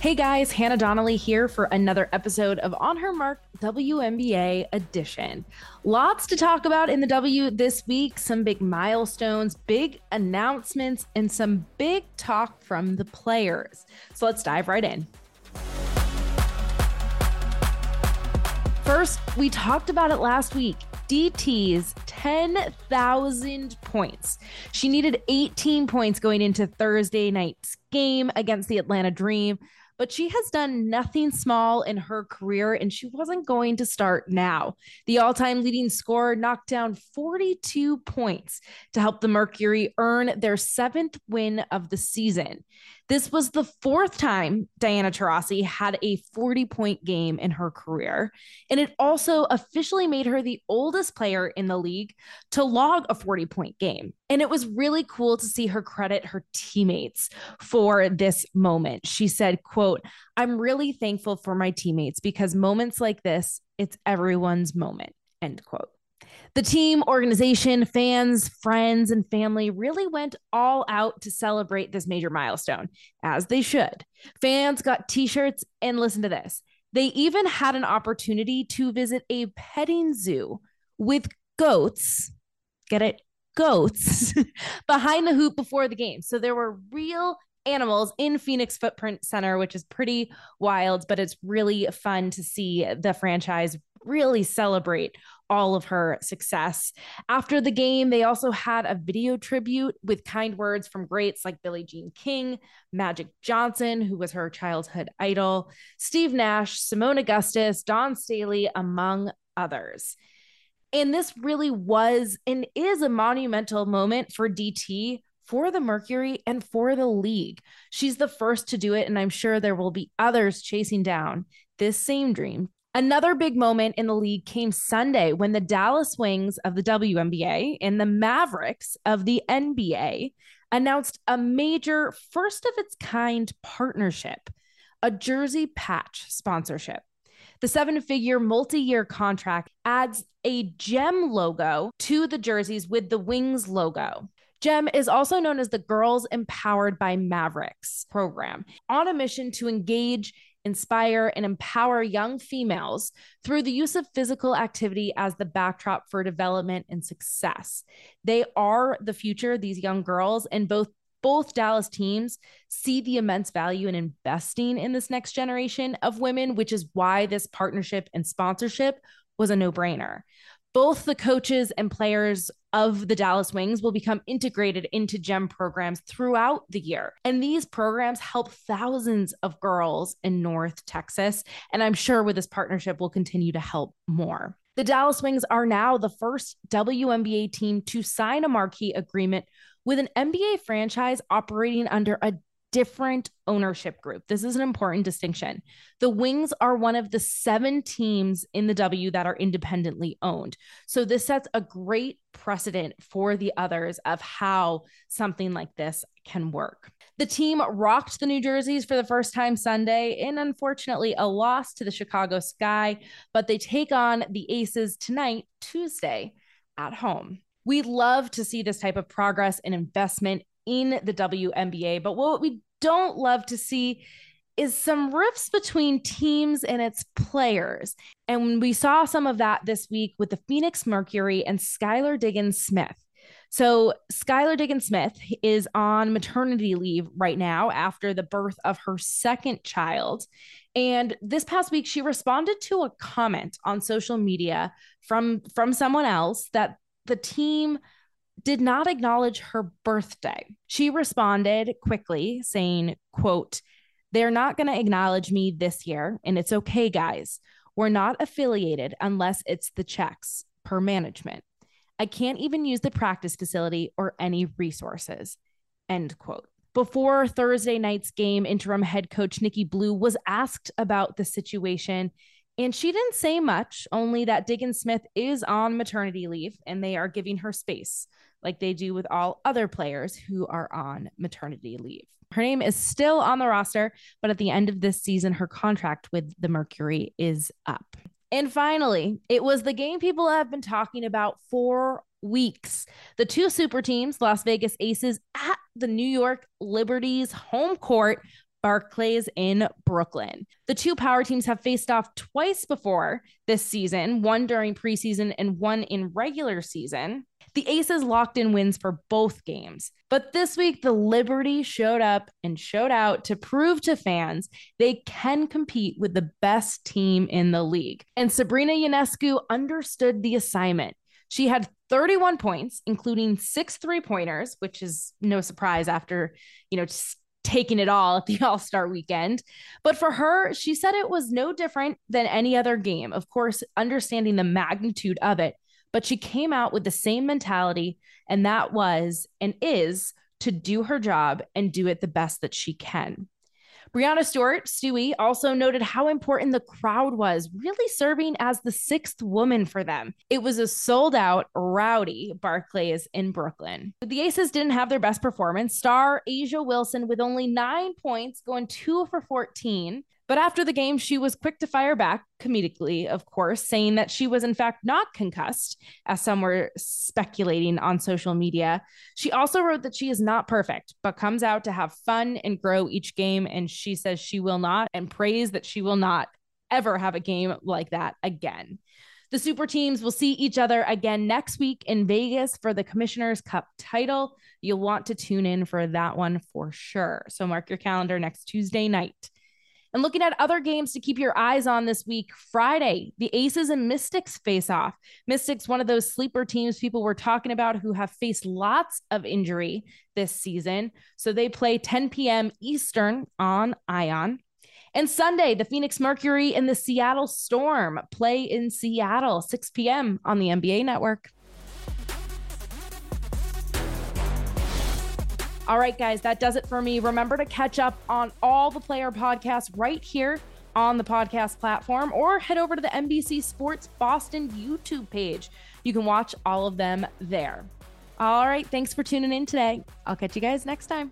Hey guys, Hannah Donnelly here for another episode of On Her Mark WNBA edition. Lots to talk about in the W this week, some big milestones, big announcements, and some big talk from the players. So let's dive right in. First, we talked about it last week. DT's 10,000 points. She needed 18 points going into Thursday night's game against the Atlanta Dream but she has done nothing small in her career and she wasn't going to start now. The all time leading scorer knocked down 42 points to help the Mercury earn their seventh win of the season. This was the fourth time Diana Taurasi had a 40 point game in her career. And it also officially made her the oldest player in the league to log a 40 point game. And it was really cool to see her credit her teammates for this moment. She said, quote, I'm really thankful for my teammates because moments like this, it's everyone's moment, end quote. The team, organization, fans, friends, and family really went all out to celebrate this major milestone, as they should. Fans got t shirts, and listen to this they even had an opportunity to visit a petting zoo with goats. Get it? Goats behind the hoop before the game. So there were real animals in Phoenix Footprint Center, which is pretty wild, but it's really fun to see the franchise really celebrate all of her success. After the game, they also had a video tribute with kind words from greats like Billie Jean King, Magic Johnson, who was her childhood idol, Steve Nash, Seimone Augustus, Dawn Staley, among others. And this really was and is a monumental moment for DT for the Mercury and for the league. She's the first to do it, and I'm sure there will be others chasing down this same dream Another big moment in the league came Sunday when the Dallas Wings of the WNBA and the Mavericks of the NBA announced a major first of its kind partnership, a jersey patch sponsorship. The seven figure multi year contract adds a gem logo to the jerseys with the Wings logo. GEM is also known as the Girls Empowered by Mavericks program, on a mission to engage inspire, and empower young females through the use of physical activity as the backdrop for development and success. They are the future, these young girls, and both both Dallas teams see the immense value in investing in this next generation of women, which is why this partnership and sponsorship was a no brainer both the coaches and players of the Dallas Wings will become integrated into GEM programs throughout the year. And these programs help thousands of girls in North Texas. And I'm sure with this partnership, will continue to help more. The Dallas Wings are now the first WNBA team to sign a marquee agreement with an NBA franchise operating under a different ownership group. This is an important distinction. The Wings are one of the seven teams in the W that are independently owned. So this sets a great precedent for the others of how something like this can work. The team rocked the New Jerseys for the first time Sunday, and unfortunately, a loss to the Chicago Sky, but they take on the Aces tonight, Tuesday, at home. We love to see this type of progress and investment in the WNBA. But what we don't love to see is some rifts between teams and its players. And we saw some of that this week with the Phoenix Mercury and Skylar Diggins Smith. So, Skylar Diggins Smith is on maternity leave right now after the birth of her second child. And this past week, she responded to a comment on social media from, from someone else that the team did not acknowledge her birthday. She responded quickly saying, quote, they're not going to acknowledge me this year and it's okay guys. We're not affiliated unless it's the checks per management. I can't even use the practice facility or any resources. End quote. Before Thursday night's game, interim head coach Nikki Blue was asked about the situation and she didn't say much, only that Diggins Smith is on maternity leave and they are giving her space like they do with all other players who are on maternity leave. Her name is still on the roster, but at the end of this season, her contract with the Mercury is up. And finally, it was the game people have been talking about for weeks. The two super teams, Las Vegas Aces at the New York Liberties home court, Barclays in Brooklyn. The two power teams have faced off twice before this season, one during preseason and one in regular season. The Aces locked in wins for both games. But this week, the Liberty showed up and showed out to prove to fans they can compete with the best team in the league. And Sabrina Ionescu understood the assignment. She had 31 points, including six three pointers, which is no surprise after, you know, taking it all at the All Star weekend. But for her, she said it was no different than any other game. Of course, understanding the magnitude of it, but she came out with the same mentality, and that was and is to do her job and do it the best that she can. Breanna Stewart, Stewie, also noted how important the crowd was, really serving as the sixth woman for them. It was a sold out, rowdy Barclays in Brooklyn. The Aces didn't have their best performance. Star A'ja Wilson with only nine points, going two for 14. But after the game, she was quick to fire back, comedically, of course, saying that she was in fact not concussed, as some were speculating on social media. She also wrote that she is not perfect, but comes out to have fun and grow each game. And she says she will not, and prays that she will not ever have a game like that again. The super teams will see each other again next week in Vegas for the Commissioner's Cup title. You'll want to tune in for that one for sure. So mark your calendar next Tuesday night. And looking at other games to keep your eyes on this week, Friday, the Aces and Mystics face off. Mystics, one of those sleeper teams people were talking about who have faced lots of injury this season. So they play 10 p.m. Eastern on Ion. And Sunday, the Phoenix Mercury and the Seattle Storm play in Seattle, 6 p.m. on the NBA network. All right, guys, that does it for me. Remember to catch up on all the player podcasts right here on the podcast platform or head over to the NBC Sports Boston YouTube page. You can watch all of them there. All right, thanks for tuning in today. I'll catch you guys next time.